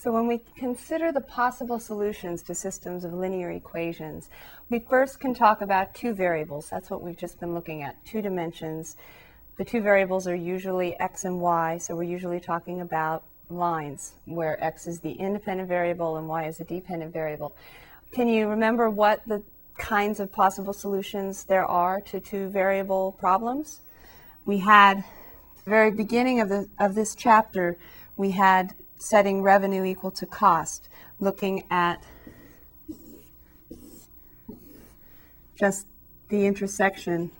So when we consider the possible solutions to systems of linear equations, we first can talk about two variables. That's what we've just been looking at, two dimensions. The two variables are usually x and y, so we're usually talking about lines where x is the independent variable and y is a dependent variable. Can you remember what the kinds of possible solutions there are to two variable problems? We had, the very beginning of, the, of this chapter, we had setting revenue equal to cost, looking at just the intersection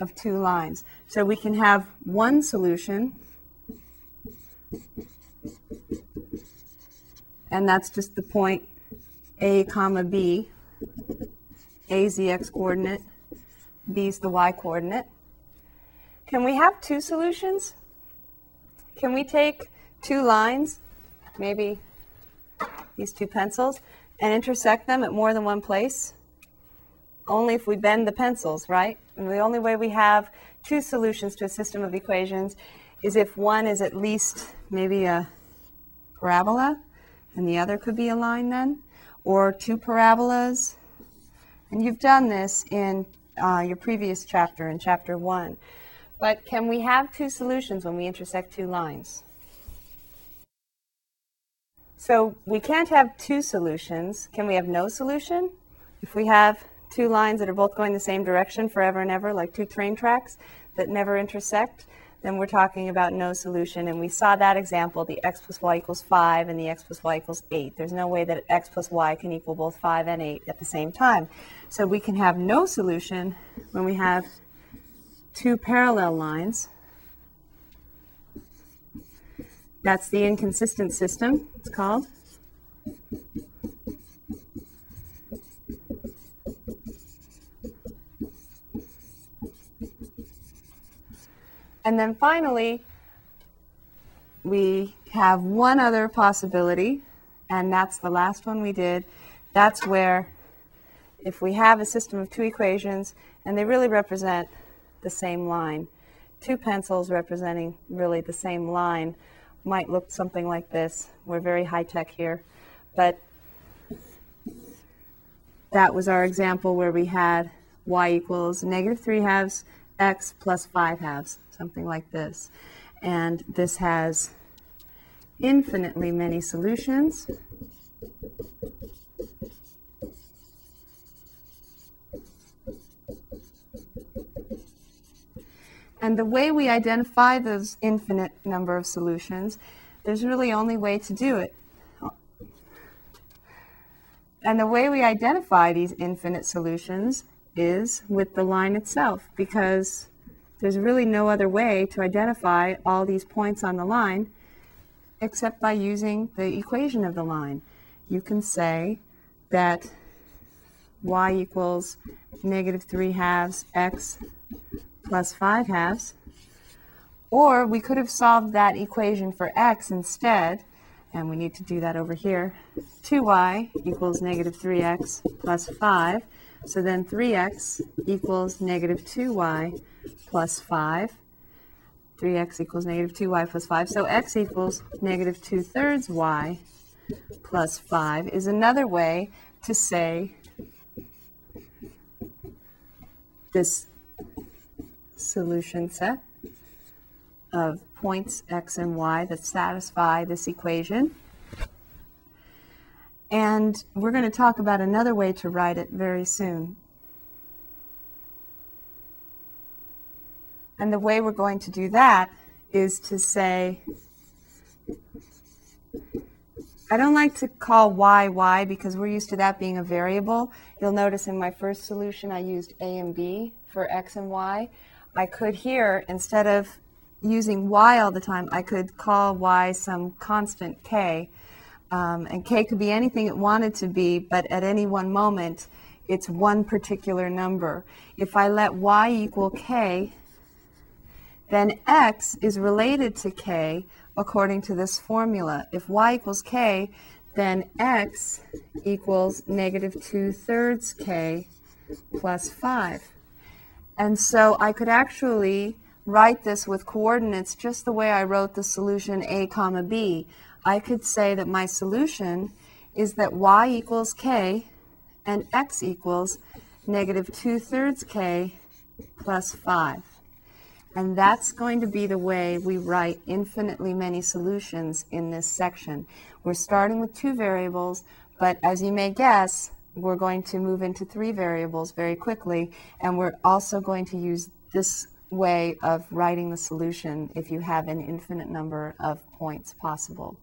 of two lines. So we can have one solution, and that's just the point A comma B. A is the x coordinate, B is the y coordinate. Can we have two solutions? Can we take two lines, maybe these two pencils, and intersect them at more than one place? Only if we bend the pencils, right? And the only way we have two solutions to a system of equations is if one is at least maybe a parabola, and the other could be a line then, or two parabolas. And you've done this in uh, your previous chapter, in chapter one. But can we have two solutions when we intersect two lines? So we can't have two solutions. Can we have no solution? If we have two lines that are both going the same direction forever and ever, like two train tracks that never intersect, then we're talking about no solution. And we saw that example, the x plus y equals 5 and the x plus y equals 8. There's no way that x plus y can equal both 5 and 8 at the same time. So we can have no solution when we have two parallel lines That's the inconsistent system, it's called. And then finally, we have one other possibility, and that's the last one we did. That's where if we have a system of two equations and they really represent the same line, two pencils representing really the same line, might look something like this. We're very high tech here, but that was our example where we had y equals negative 3 halves x plus 5 halves, something like this. And this has infinitely many solutions. And the way we identify those infinite number of solutions, there's really only way to do it. And the way we identify these infinite solutions is with the line itself, because there's really no other way to identify all these points on the line except by using the equation of the line. You can say that y equals negative 3 halves x plus 5 halves. Or we could have solved that equation for x instead, and we need to do that over here. 2y equals negative 3x plus 5. So then 3x equals negative 2y plus 5. 3x equals negative 2y plus 5. So x equals negative 2 thirds y plus 5 is another way to say this solution set of points x and y that satisfy this equation. And we're going to talk about another way to write it very soon. And the way we're going to do that is to say, I don't like to call y y because we're used to that being a variable. You'll notice in my first solution I used a and b for x and y. I could here, instead of using y all the time, I could call y some constant k. Um, and k could be anything it wanted to be, but at any one moment, it's one particular number. If I let y equal k, then x is related to k according to this formula. If y equals k, then x equals negative 2 thirds k plus 5. And so I could actually write this with coordinates just the way I wrote the solution a comma b. I could say that my solution is that y equals k and x equals negative 2 thirds k plus 5. And that's going to be the way we write infinitely many solutions in this section. We're starting with two variables, but as you may guess, we're going to move into three variables very quickly, and we're also going to use this way of writing the solution if you have an infinite number of points possible.